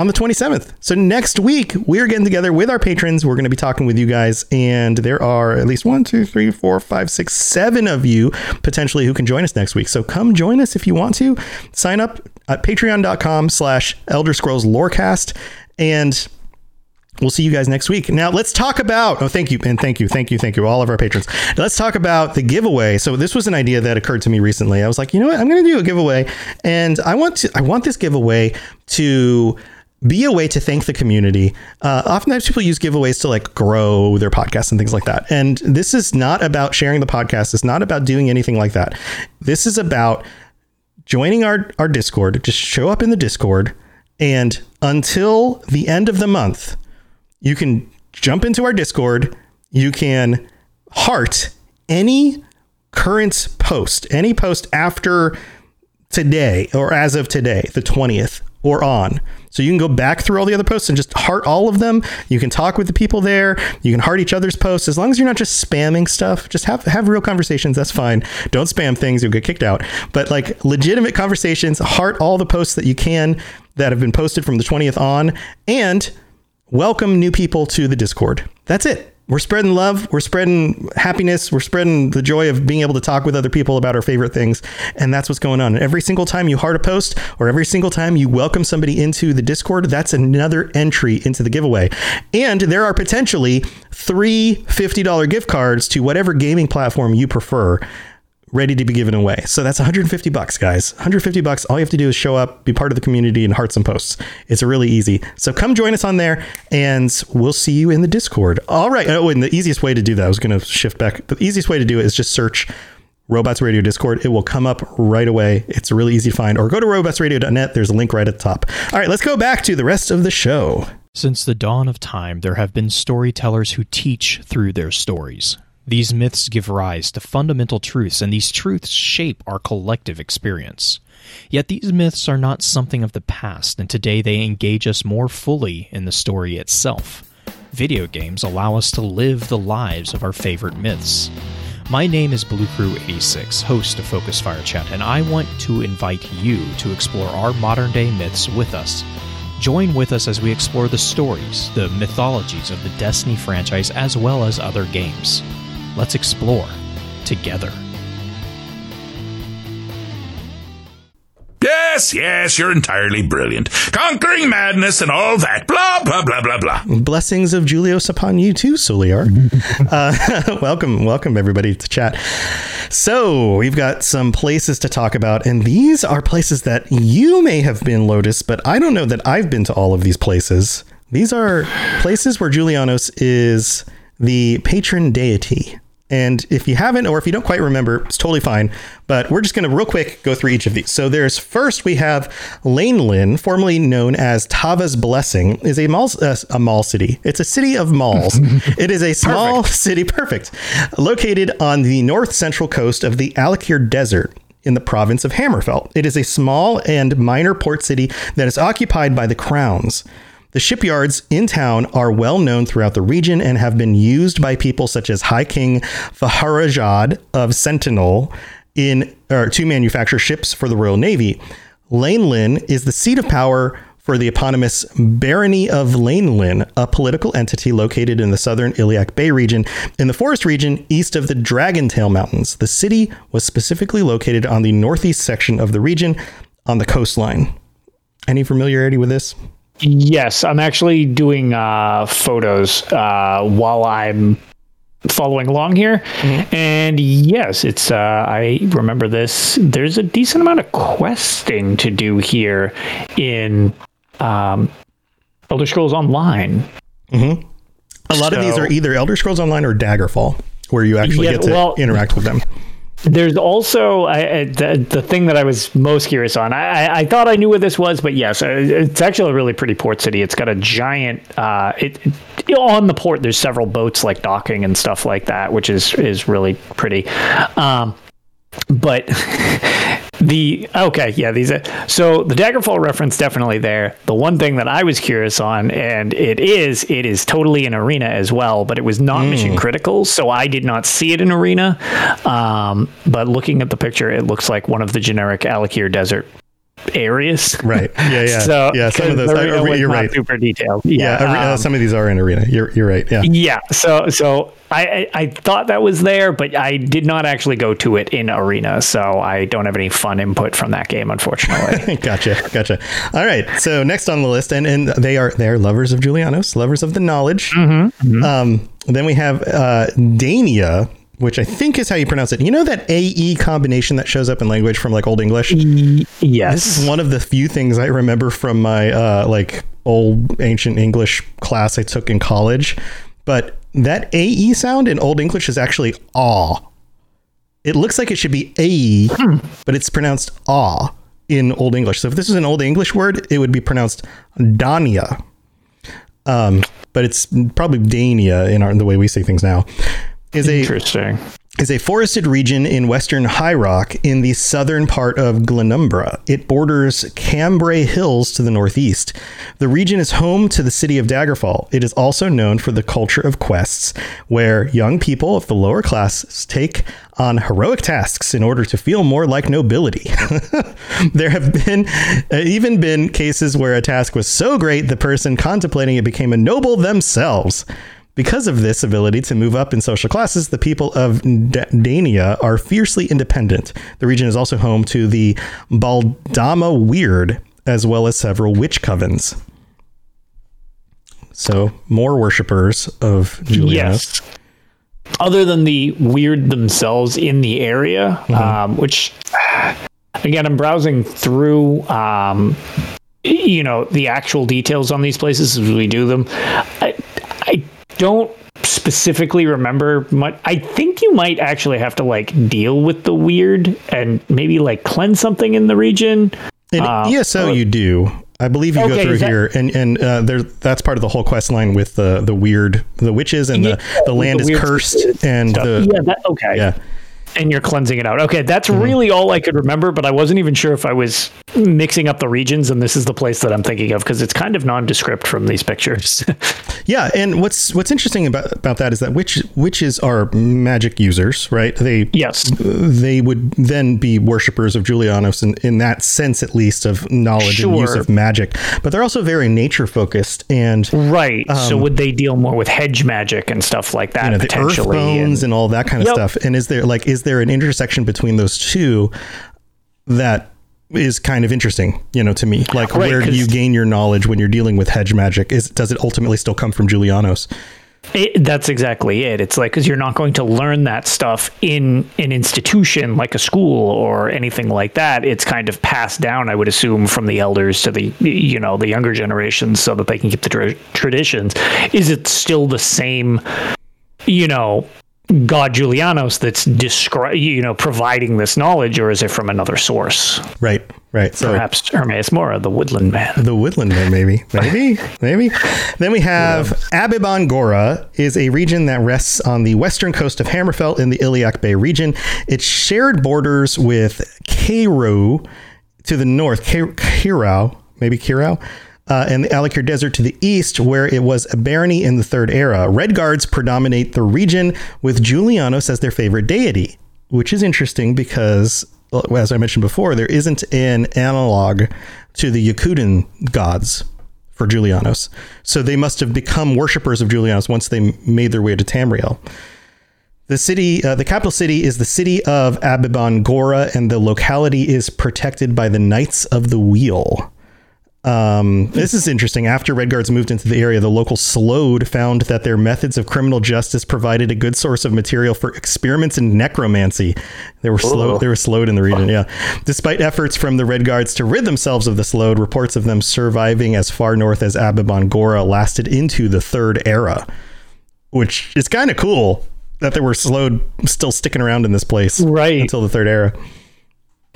on the 27th. So next week, we're getting together with our patrons. We're going to be talking with you guys, and there are at least one, two, three, four, five, six, seven of you potentially who can join us next week. So come join us if you want to. Sign up at patreon.com slash Elder Scrolls Lorecast, and We'll see you guys next week. Now let's talk about. Oh, thank you, and thank you, thank you, thank you, all of our patrons. Let's talk about the giveaway. So this was an idea that occurred to me recently. I was like, you know what, I'm going to do a giveaway, and I want to. I want this giveaway to be a way to thank the community. Uh, oftentimes people use giveaways to like grow their podcast and things like that. And this is not about sharing the podcast. It's not about doing anything like that. This is about joining our, our Discord. Just show up in the Discord. And until the end of the month, you can jump into our Discord. You can heart any current post, any post after today or as of today, the 20th or on. So you can go back through all the other posts and just heart all of them. You can talk with the people there. You can heart each other's posts as long as you're not just spamming stuff. Just have have real conversations. That's fine. Don't spam things. You'll get kicked out. But like legitimate conversations. Heart all the posts that you can that have been posted from the 20th on, and welcome new people to the Discord. That's it we're spreading love, we're spreading happiness, we're spreading the joy of being able to talk with other people about our favorite things. And that's what's going on. every single time you heart a post or every single time you welcome somebody into the Discord, that's another entry into the giveaway. And there are potentially three $50 gift cards to whatever gaming platform you prefer ready to be given away. So that's 150 bucks, guys. 150 bucks. All you have to do is show up, be part of the community, and heart some posts. It's really easy. So come join us on there, and we'll see you in the Discord. All right. Oh, and the easiest way to do that, I was going to shift back. The easiest way to do it is just search Robots Radio Discord. It will come up right away. It's really easy to find. Or go to robotsradio.net. There's a link right at the top. All right, let's go back to the rest of the show. Since the dawn of time, there have been storytellers who teach through their stories. These myths give rise to fundamental truths, and these truths shape our collective experience. Yet these myths are not something of the past, and today they engage us more fully in the story itself. Video games allow us to live the lives of our favorite myths. My name is Blue Crew 86, host of Focus Fire Chat, and I want to invite you to explore our modern day myths with us. Join with us as we explore the stories, the mythologies of the Destiny franchise, as well as other games. Let's explore together. Yes, yes, you're entirely brilliant. Conquering madness and all that. Blah, blah, blah, blah, blah. Blessings of Julios upon you too, Soliar. uh, welcome, welcome everybody to chat. So, we've got some places to talk about, and these are places that you may have been, Lotus, but I don't know that I've been to all of these places. These are places where Julianos is the patron deity. And if you haven't, or if you don't quite remember, it's totally fine. But we're just going to real quick go through each of these. So there's first we have Lainlyn, formerly known as Tava's Blessing, is a mall, uh, a mall city. It's a city of malls. it is a small perfect. city, perfect, located on the north central coast of the Alik'r Desert in the province of Hammerfell. It is a small and minor port city that is occupied by the crowns. The shipyards in town are well known throughout the region and have been used by people such as High King Faharajad of Sentinel in or to manufacture ships for the Royal Navy. Lainlyn is the seat of power for the eponymous Barony of Lainlyn, a political entity located in the southern Iliac Bay region in the forest region east of the Dragontail Mountains. The city was specifically located on the northeast section of the region on the coastline. Any familiarity with this? Yes, I'm actually doing uh, photos uh, while I'm following along here. Mm-hmm. And yes, it's uh, I remember this. There's a decent amount of questing to do here in um, Elder Scrolls Online. A lot of these are either Elder Scrolls Online or Daggerfall, where you actually Yeah, get to well- interact with them. There's also I, I, the, the thing that I was most curious on. I, I, thought I knew where this was, but yes, uh, it's actually a really pretty port city. It's got a giant. Uh, it- on the port. There's several boats like docking and stuff like that, which is is really pretty. Um, but the okay yeah these are, so the daggerfall reference definitely there. The one thing that i was curious on and it is it is totally an arena as well but it was not mission critical so i did not see it in arena. Um, but looking at the picture it looks like one of the generic Alik'r desert areas Right. Yeah, yeah. so yeah, some of those. arena I- you're right. super detailed Yeah, yeah, um, some of these are in arena. You're you're right. Yeah. yeah so so I, I i thought that was there but i did not actually go to it in arena so i don't have any fun input from that game unfortunately gotcha, gotcha. All right. So next on the list, and and they are they are lovers of Julianos, lovers of the knowledge. Mm-hmm. Um, then we have uh, Daenia, which I think is how you pronounce it. You know that AE combination that shows up in language from like Old English. yes This is one of the few things I remember from my uh, like old ancient English class I took in college. But that AE sound in Old English is actually aw. It looks like it should be AE, but it's pronounced aw in Old English. So if this is an Old English word, it would be pronounced Dania. Um, but it's probably Dania in our, the way we say things now. Is a interesting is a forested region in western High Rock in the southern part of Glenumbra. It borders Cambrai Hills to the northeast. The region is home to the city of Daggerfall. It is also known for the culture of quests, where young people of the lower classes take on heroic tasks in order to feel more like nobility. there have been uh, even been cases where a task was so great the person contemplating it became a noble themselves. Because of this ability to move up in social classes, the people of D- Daenia are fiercely independent. The region is also home to the Beldama Wyrd, as well as several witch covens. So, more worshippers of Julianos. yes other than the weird themselves in the area um, which again i'm browsing through um, you know the actual details on these places as we do them I don't specifically remember much i think you might actually have to like deal with the weird and maybe like cleanse something in the region In Uh, ESO, you do. I believe you go through that- here, and and uh, there that's part of the whole quest line with the the weird the witches and the the land the is cursed and the yeah that okay yeah. and you're cleansing it out. Okay, that's Mm-hmm. really all I could remember, but I wasn't even sure if I was mixing up the regions and this is the place that I'm thinking of because it's kind of nondescript from these pictures. Yeah, and what's what's interesting about about that is that witch witches are magic users, right? They yes. they would then be worshippers of Julianos in, in that sense at least of knowledge and use of magic. But they're also very nature focused and Right. so would they deal more with hedge magic and stuff like that um, you know, the earth potentially? bones and, all that kind of Yep. stuff. And is there like is there an intersection between those two that is kind of interesting, you know, to me. Like Right, where do you gain your knowledge when you're dealing with hedge magic? Is does it ultimately still come from Julianos? It, that's exactly it. It's like because you're not going to learn that stuff in an institution like a school or anything like that. It's kind of passed down, I would assume, from the elders to the you know the younger generations, so that they can keep the tra- traditions. Is it still the same? You know, God Julianos that's descri- you know providing this knowledge, or is it from another source? Right, right. So Perhaps Hermaeus Mora, the Woodland Man. The Woodland Man, maybe, maybe, maybe. Then we have Abibon-Gora is a region that rests on the western coast of Hammerfell in the Iliac Bay region. It shared borders with Cairo to the north, Ca- Kairou, maybe Kairou, uh, and the Alik'r Desert to the east, where it was a barony in the Third Era. Red Guards predominate the region with Julianos as their favorite deity, which is interesting because, as I mentioned before, there isn't an analog to the Yokudan gods for Julianos. So they must have become worshippers of Julianos once they made their way to Tamriel. The city, uh, the capital city, is the city of Abibon-Gora, and the locality is protected by the Knights of the Wheel. Um, this is interesting. After Red Guards moved into the area, the local Sload found that their methods of criminal justice provided a good source of material for experiments in necromancy. They were slow. They were slowed in the region. Yeah, despite efforts from the Red Guards to rid themselves of the Sload, reports of them surviving as far north as Abibon-Gora lasted into the Third Era, which is kind of cool that there were Sload still sticking around in this place Right. until the Third Era.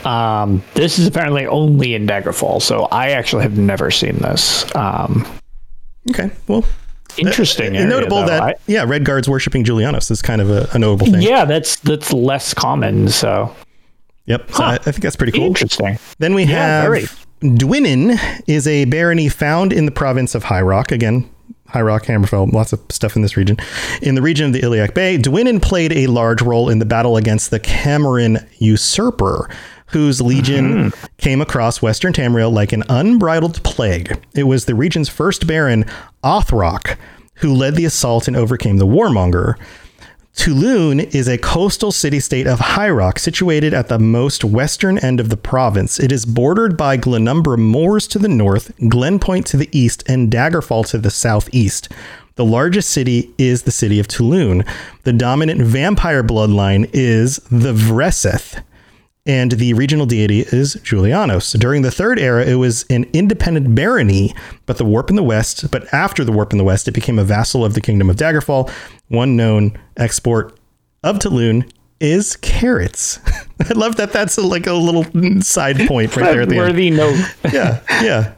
Um, this is apparently only in Daggerfall, so I actually have never seen this. Um, Okay, well, interesting. Uh, area, notable though. that I- yeah, Red Guards worshiping Julianos is kind of a, a notable thing. yeah, that's that's less common. So Yep. So I, I think that's pretty cool. interesting. Then we Yeah, have very. Dwynnen is a barony found in the province of High Rock. Again, High Rock, Hammerfell, lots of stuff in this region. In the region of the Iliac Bay, Dwynnen played a large role in the battle against the Camoran usurper, whose legion Mm-hmm. came across Western Tamriel like an unbridled plague. It was the region's first baron, Othrok, who led the assault and overcame the warmonger. Tulune is a coastal city state of High Rock situated at the most western end of the province. It is bordered by Glenumbra Moors to the north, Glenpoint to the east, and Daggerfall to the southeast. The largest city is the city of Tulune. The dominant vampire bloodline is the Vraseth and the regional deity is Julianos. During the third era, it was an independent barony, but the warp in the west, but after the warp in the west, it became a vassal of the kingdom of Daggerfall. One known export of Tulune is carrots. I love that. That's a, like a little side point right there at the end. Worthy note. Yeah, yeah.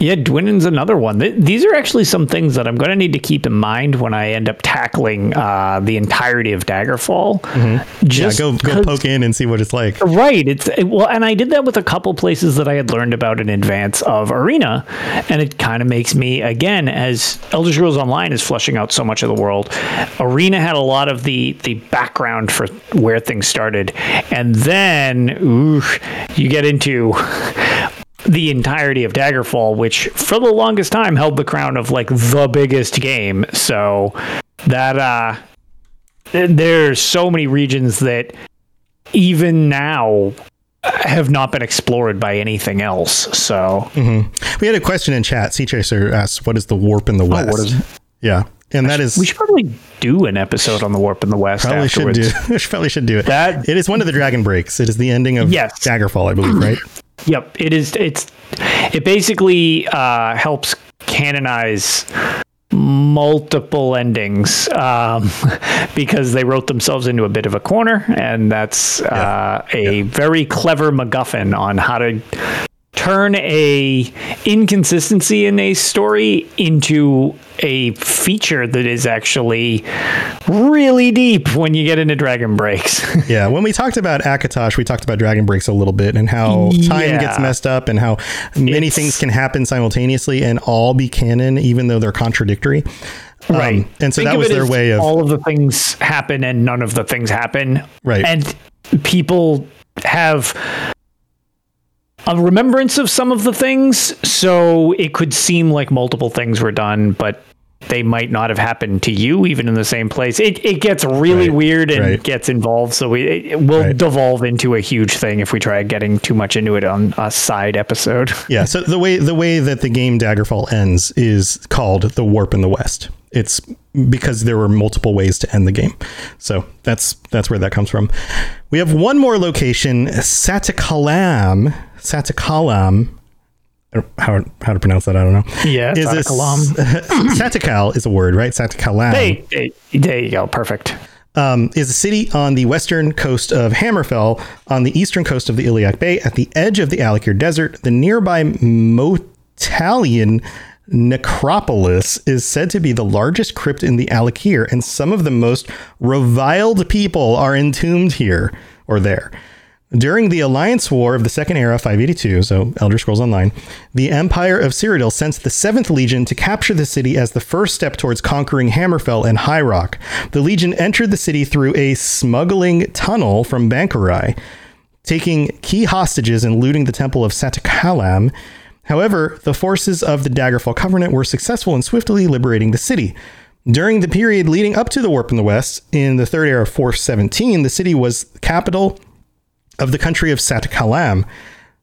Yeah, Dwynnen's another one. Th- These are actually some things that I'm going to need to keep in mind when I end up tackling uh, the entirety of Daggerfall. Yeah, Just go go 'cause- poke in and see what it's like. Right. It's it, well, and I did that with a couple places that I had learned about in advance of Arena, and it kind of makes me again as Elder Scrolls Online is flushing out so much of the world. Arena had a lot of the the background for where things started, and then ooh, you get into the entirety of Daggerfall, which for the longest time held the crown of like the biggest game. So that uh there's so many regions that even now have not been explored by anything else. So We had a question in chat. Sea Chaser asks, "What is the warp in the west?" what is it? Yeah, and that is we should probably do an episode on the warp in the west Probably should afterwards. do. probably should do it. That- it is one of the dragon breaks. It is the ending of Yes. Daggerfall, I believe, right? Yep, it is. It's it basically uh, helps canonize multiple endings um, because they wrote themselves into a bit of a corner, and that's uh, a very clever MacGuffin on how to turn a inconsistency in a story into a feature that is actually really deep when you get into Dragon Breaks. yeah. When we talked about Akatosh, we talked about dragon breaks a little bit and how time Yeah. gets messed up and how many It's- things can happen simultaneously and all be canon, even though they're contradictory. Um, Right. and so Think that was their way of all of the things happen and none of the things happen. Right. And people have a remembrance of some of the things, so it could seem like multiple things were done, but they might not have happened to you even in the same place. It it gets really Right. weird and Right. gets involved, so we it will Right. devolve into a huge thing if we try getting too much into it on a side episode. Yeah, so the way the way that the game Daggerfall ends is called the Warp in the West. It's because there were multiple ways to end the game. So that's that's where that comes from. We have one more location, Satakalaam. Satakalaam. How how to pronounce that? I don't know. Yeah, is this Satakalaam. Satikal is a word, right? Satakalaam. Hey, hey, there you go, perfect. um, is a city on the western coast of Hammerfell, on the eastern coast of the Iliac Bay, at the edge of the Alik'r Desert. The nearby Motalion necropolis is said to be the largest crypt in the Alik'r, and some of the most reviled people are entombed here or there. During the Alliance War of the Second Era, 582, so Elder Scrolls Online, the Empire of Cyrodiil sent the 7th Legion to capture the city as the first step towards conquering Hammerfell and High Rock. The Legion entered the city through a smuggling tunnel from Bankorai, taking key hostages and looting the temple of Satakalaam. However, the forces of the Daggerfall Covenant were successful in swiftly liberating the city. During the period leading up to the Warp in the West, in the Third Era 417, the city was capital of the country of Satakalaam.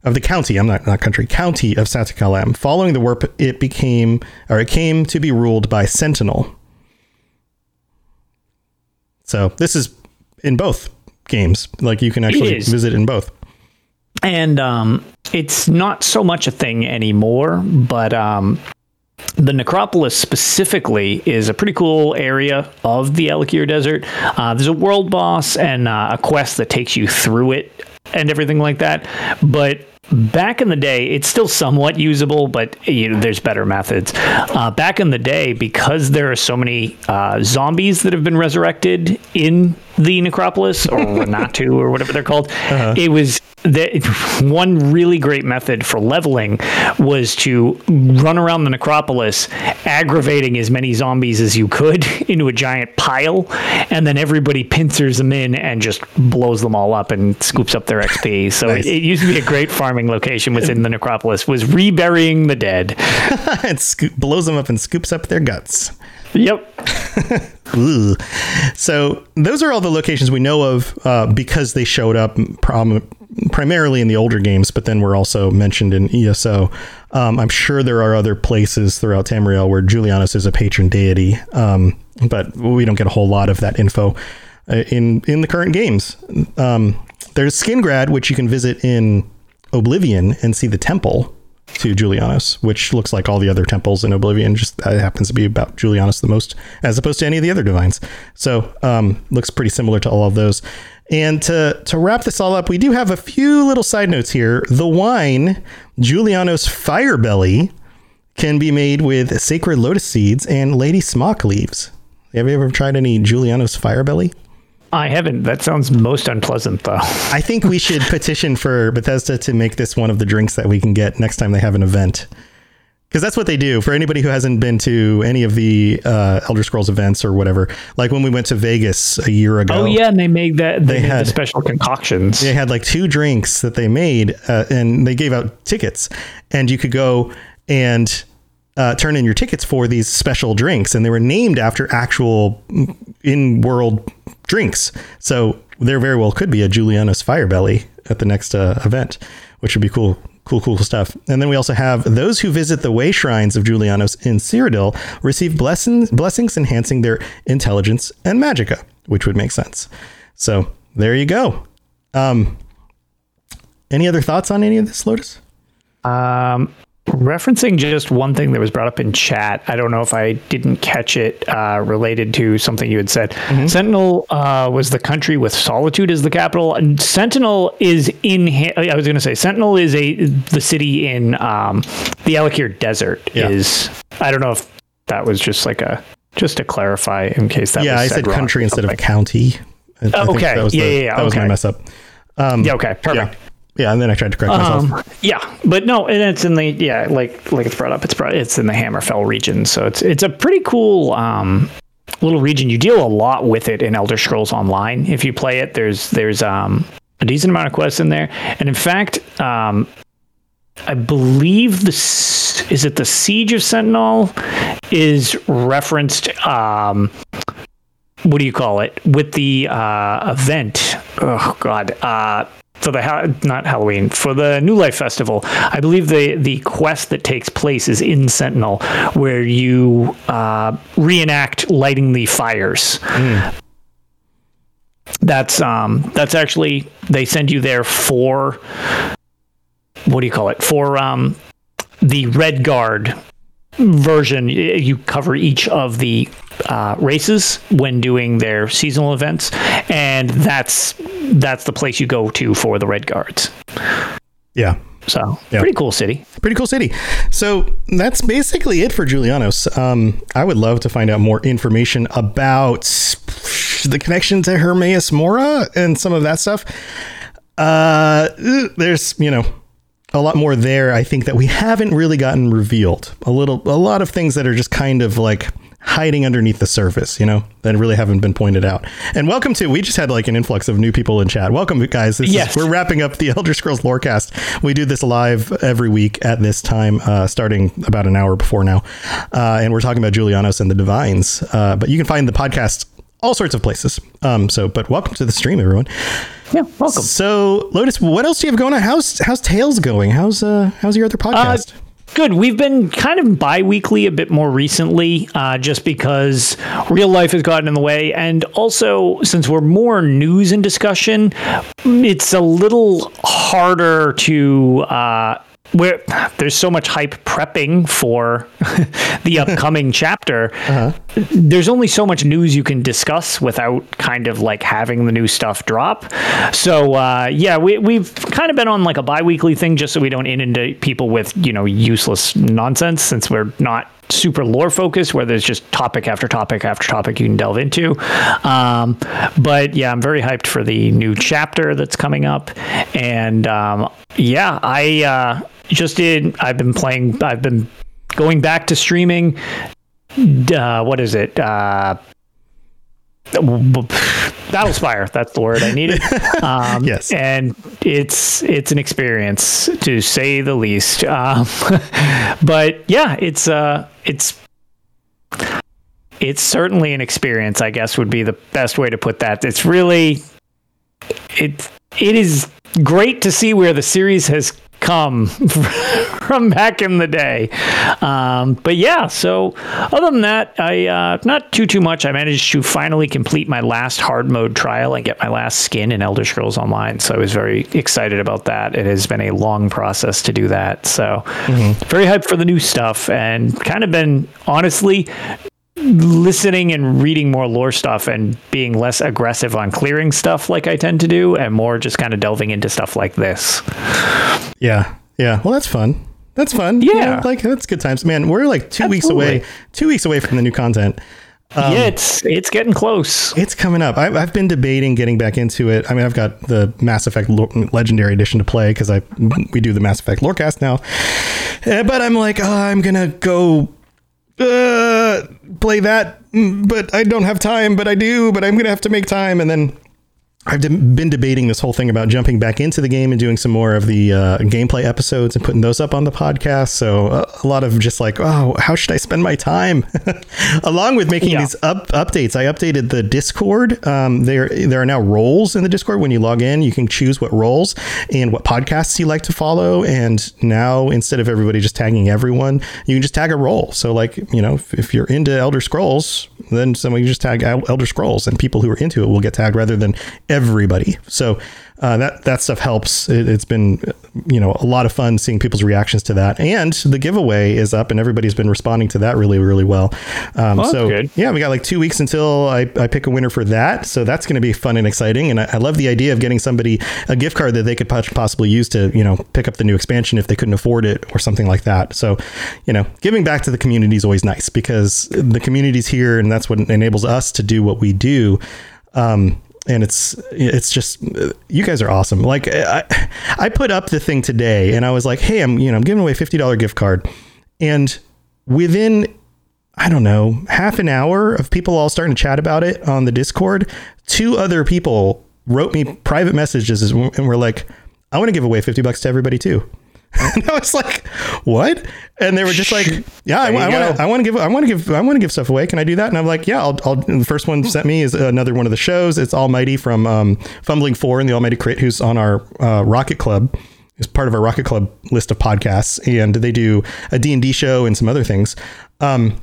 of the county. I'm not not country county of Satakalaam. Following the warp, it became or it came to be ruled by Sentinel. So this is in both games. Like you can actually is. visit in both. and um, it's not so much a thing anymore. But um, the necropolis specifically is a pretty cool area of the Alik'r Desert. Uh, there's a world boss and uh, a quest that takes you through it and everything like that. But back in the day, it's still somewhat usable, but you know, there's better methods. Uh, back in the day, because there are so many uh, zombies that have been resurrected in the necropolis or Renatu or whatever they're called, it was the, one really great method for leveling was to run around the necropolis, aggravating as many zombies as you could into a giant pile, and then everybody pincers them in and just blows them all up and scoops up their XP. So Nice. it, it used to be a great location within the necropolis. Was reburying the dead. and scoop, blows them up and scoops up their guts. Yep. So those are all the locations we know of uh, because they showed up prom- primarily in the older games, but then were also mentioned in ESO. Um, I'm sure there are other places throughout Tamriel where Julianos is a patron deity, um, but we don't get a whole lot of that info uh, in in the current games. Um, there's Skingrad, which you can visit in Oblivion and see the temple to Julianos, which looks like all the other temples in Oblivion. Just uh, happens to be about Julianos the most, as opposed to any of the other divines. So um, looks pretty similar to all of those. And to to wrap this all up, we do have a few little side notes here. The wine, Julianos Firebelly, can be made with sacred lotus seeds and lady smock leaves. Have you ever tried any Julianos Firebelly? I haven't. That sounds most unpleasant, though. I think we should petition for Bethesda to make this one of the drinks that we can get next time they have an event. Because that's what they do for anybody who hasn't been to any of the uh, Elder Scrolls events or whatever. Like when we went to Vegas a year ago. Oh yeah, and they made that. They, They made had- the special concoctions. They had like two drinks that they made, uh, and they gave out tickets, and you could go and uh, turn in your tickets for these special drinks, and they were named after actual in-world drinks. So there very well could be a Julianos Firebelly at the next uh, event, which would be cool. Cool, cool stuff. And then we also have those who visit the way shrines of Julianos in Cyrodiil receive blessings, blessings enhancing their intelligence and magicka, which would make sense. So there you go. Um, any other thoughts on any of this, Lotus? Um, referencing just one thing that was brought up in chat. I don't know if I didn't catch it uh, related to something you had said. Sentinel uh, was the country with Solitude as the capital, and Sentinel is in. I was going to say Sentinel is a the city in um, the Alik'r Desert. Yeah. Is I don't know if that was just like a just to clarify in case that yeah, I said country instead of county. I- think okay. that was Yeah, the- yeah, yeah, That was my mess up. yeah. Okay. Perfect. Yeah. Yeah, and then I tried to correct myself. Um, yeah, but no, and it's in the yeah, like like it's brought up. It's brought, it's in the Hammerfell region, so it's it's a pretty cool um, little region. You deal a lot with it in Elder Scrolls Online. If you play it, there's there's um, a decent amount of quests in there, and in fact, um, I believe the is it the Siege of Sentinel is referenced. Um, what do you call it with the uh, event? Oh God, uh, for the ha- not Halloween for the New Life Festival. I believe the the quest that takes place is in Sentinel, where you uh, reenact lighting the fires. That's um that's actually they send you there for what do you call it for um the Red Guard version, you cover each of the uh, races when doing their seasonal events, and that's that's the place you go to for the Red Guards. Yeah. So Yeah. pretty cool city. Pretty cool city. So that's basically it for Julianos. Um, I would love to find out more information about the connection to Hermaeus Mora and some of that stuff. Uh, there's, you know, a lot more there. I think that we haven't really gotten revealed. A little, a lot of things that are just kind of like hiding underneath the surface, you know, that really haven't been pointed out. And welcome to, we just had like an influx of new people in chat. Welcome, guys. This Yes. is, we're wrapping up the Elder Scrolls Lorecast. We do this live every week at this time, uh, starting about an hour before now. Uh, and we're talking about Julianos and the Divines. Uh, but you can find the podcast all sorts of places. Um, so, but welcome to the stream, everyone. Yeah, welcome. So, Lotus, what else do you have going on? How's how's Tails going? How's uh how's your other podcast? Good. We've been kind of bi weekly a bit more recently, uh, just because real life has gotten in the way. And also, since we're more news and discussion, it's a little harder to. Uh, where there's so much hype prepping for the upcoming chapter, there's only so much news you can discuss without kind of like having the new stuff drop. So uh, yeah, we we've kind of been on like a bi-weekly thing just so we don't inundate people with you know useless nonsense since we're not super lore focused where there's just topic after topic after topic you can delve into. Um, but yeah i'm very hyped for the new chapter that's coming up. And um, yeah i uh, just did i've been playing i've been going back to streaming uh, what is it? Uh, Battlespire. That's the word I needed. Um, Yes. and it's it's an experience to say the least. Um, but yeah, it's uh, it's it's certainly an experience. I guess would be the best way to put that. It's really it it is great to see where the series has come from back in the day. Um, but yeah, so other than that, I uh, not too too much. I managed to finally complete my last hard mode trial and get my last skin in Elder Scrolls Online. So I was very excited about that. It has been a long process to do that. So very hyped for the new stuff and kind of been honestly listening and reading more lore stuff and being less aggressive on clearing stuff like I tend to do and more just kind of delving into stuff like this. Yeah. Yeah. Well, that's fun. That's fun. Yeah. like that's good times, man. We're like two weeks away. Two weeks away from the new content. yeah, it's it's getting close. It's coming up. I've, I've been debating getting back into it. I mean, I've got the Mass Effect Legendary Edition to play because I we do the Mass Effect Lorecast now. Eh, But I'm like, oh, I'm gonna go uh, play that, mm, but I don't have time. But I do. But I'm gonna have to make time, and then. I've been debating this whole thing about jumping back into the game and doing some more of the uh, gameplay episodes and putting those up on the podcast. So uh, a lot of just like, oh, how should I spend my time? Along with making Yeah. these up updates, I updated the Discord. Um, there there are now roles in the Discord. When you log in, you can choose what roles and what podcasts you like to follow. And now instead of everybody just tagging everyone, you can just tag a role. So like you know, if, if you're into Elder Scrolls, then somebody just tag Elder Scrolls, and people who are into it will get tagged rather than everybody. So uh, that that stuff helps. It, it's been you know a lot of fun seeing people's reactions to that, and the giveaway is up, and everybody's been responding to that really really well. Um, that's so good. yeah, we got like two weeks until I, I pick a winner for that. So that's going to be fun and exciting. And I, I love the idea of getting somebody a gift card that they could possibly use to, you know, pick up the new expansion if they couldn't afford it or something like that. So, you know, giving back to the community is always nice because the community's here and that's what enables us to do what we do. Um, and it's it's just you guys are awesome. Like I, I put up the thing today and I was like, hey, I'm you know I'm giving away a fifty dollar gift card, and within I don't know, half an hour of people all starting to chat about it on the Discord. Two other people wrote me private messages and were like, I want to give away 50 bucks to everybody too. And I was like, "What?" And they were just like, "Yeah, I, you want to. I want to give. I want to give. I want to give stuff away. Can I do that?" And I'm like, "Yeah." I'll. I'll the first one sent me is another one of the shows. It's Almighty from um, Fumbling Four and the Almighty Crit, who's on our uh, Rocket Club. Is part of our Rocket Club list of podcasts, and they do a D and D show and some other things. Um,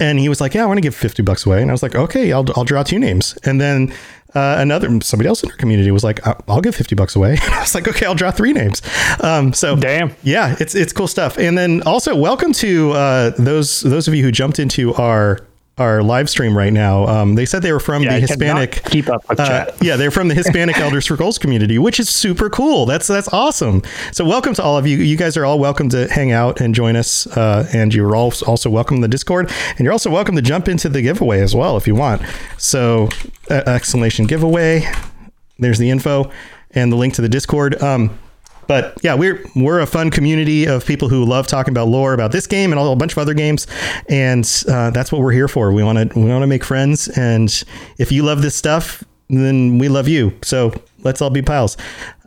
and he was like, "Yeah, I want to give fifty bucks away." And I was like, "Okay, I'll I'll draw two names." And then uh, another somebody else in our community was like, "I- "I'll give fifty bucks away." I was like, "Okay, I'll draw three names." Um, so Damn. yeah, it's it's cool stuff. And then also welcome to uh, those those of you who jumped into our our live stream right now. Um, they said they were from Yeah, the I Hispanic keep up with uh, chat. yeah, they're from the Hispanic Elder Scrolls community, which is super cool. That's that's awesome. So welcome to all of you. You guys are all welcome to hang out and join us, uh, and you're all also welcome to the Discord, and you're also welcome to jump into the giveaway as well if you want. So uh, exclamation giveaway. There's the info and the link to the Discord. Um, but yeah, we're we're a fun community of people who love talking about lore, about this game and a bunch of other games, and uh, that's what we're here for. We want to we want to make friends, and if you love this stuff, then we love you. So let's all be pals.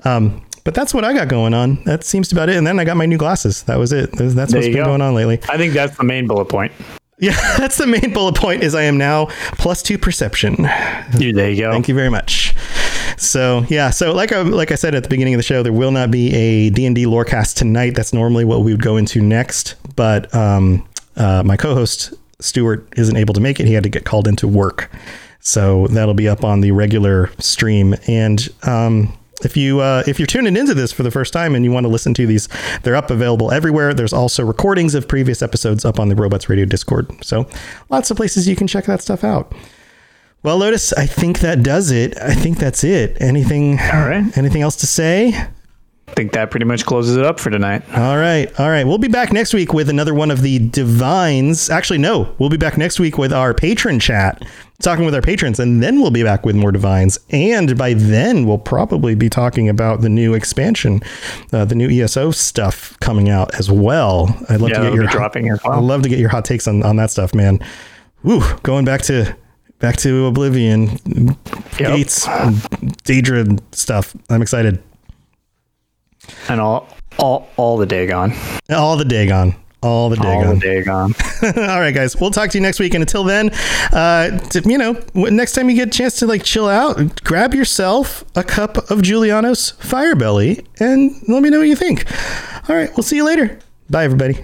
Um, but that's what I got going on. That seems about it. And then I got my new glasses. That was it. That's what's been go. going on lately. I think that's the main bullet point. Yeah, that's the main bullet point. Is I am now plus two perception. There you go. Thank you very much. So yeah, so like I, like I said at the beginning of the show, there will not be a D and D lorecast tonight. That's normally what we would go into next, but um, uh, my co-host Stuart isn't able to make it. He had to get called into work, so that'll be up on the regular stream. And um, if you uh, if you're tuning into this for the first time and you want to listen to these, they're up available everywhere. There's also recordings of previous episodes up on the Robots Radio Discord. So lots of places you can check that stuff out. Well, Lotus, I think that does it. I think that's it. Anything? All right. Anything else to say? I think that pretty much closes it up for tonight. All right. All right. We'll be back next week with another one of the divines. Actually, no, we'll be back next week with our patron chat, talking with our patrons, and then we'll be back with more divines. And by then, we'll probably be talking about the new expansion, uh, the new ESO stuff coming out as well. I'd love Yeah, to get your dropping well. I'd love to get your hot takes on, on that stuff, man. Woo, going back to back to Oblivion, Gates, Daedra stuff. I'm excited. And all all all the Dagon. All the Dagon. All the Dagon. All the Dagon. All right, guys. We'll talk to you next week. And until then, uh, to, you know, next time you get a chance to like chill out, grab yourself a cup of Julianos Firebelly and let me know what you think. All right. We'll see you later. Bye, everybody.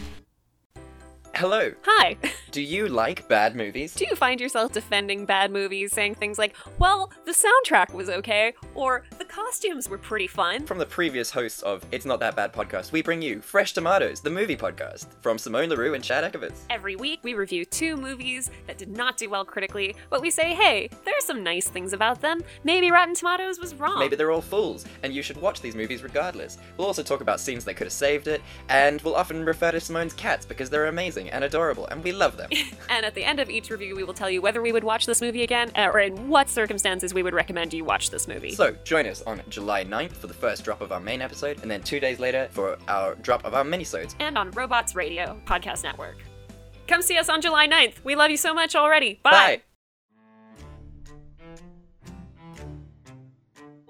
Hello. Hi. Do you like bad movies? Do you find yourself defending bad movies, saying things like, well, the soundtrack was okay, or the costumes were pretty fun? From the previous hosts of It's Not That Bad podcast, we bring you Fresh Tomatoes, the movie podcast, from Simone LaRue and Chad Ekovitz. Every week, we review two movies that did not do well critically, but we say, hey, there are some nice things about them. Maybe Rotten Tomatoes was wrong. Maybe they're all fools, and you should watch these movies regardless. We'll also talk about scenes that could have saved it, and we'll often refer to Simone's cats because they're amazing and adorable, and we love them. And at the end of each review, we will tell you whether we would watch this movie again, uh, or in what circumstances we would recommend you watch this movie. so, join us on July 9th for the first drop of our main episode, and then two days later for our drop of our minisodes. and on Robots Radio Podcast Network. Come see us on July 9th. We love you so much already. Bye. Bye!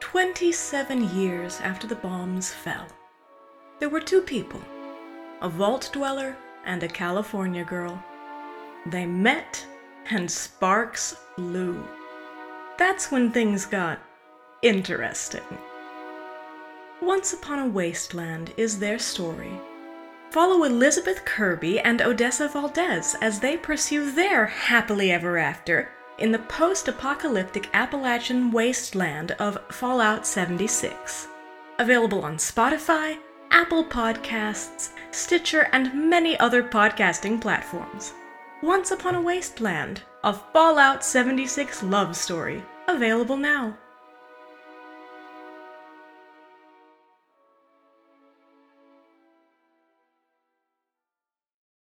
27 years after the bombs fell, there were two people a vault dweller and a California girl. They met, and sparks flew. That's when things got interesting. Once Upon a Wasteland is their story. Follow Elizabeth Kirby and Odessa Valdez as they pursue their happily ever after in the post apocalyptic Appalachian wasteland of Fallout 76. Available on Spotify, Apple Podcasts, Stitcher, and many other podcasting platforms. Once Upon a Wasteland, a Fallout 76 love story, available now.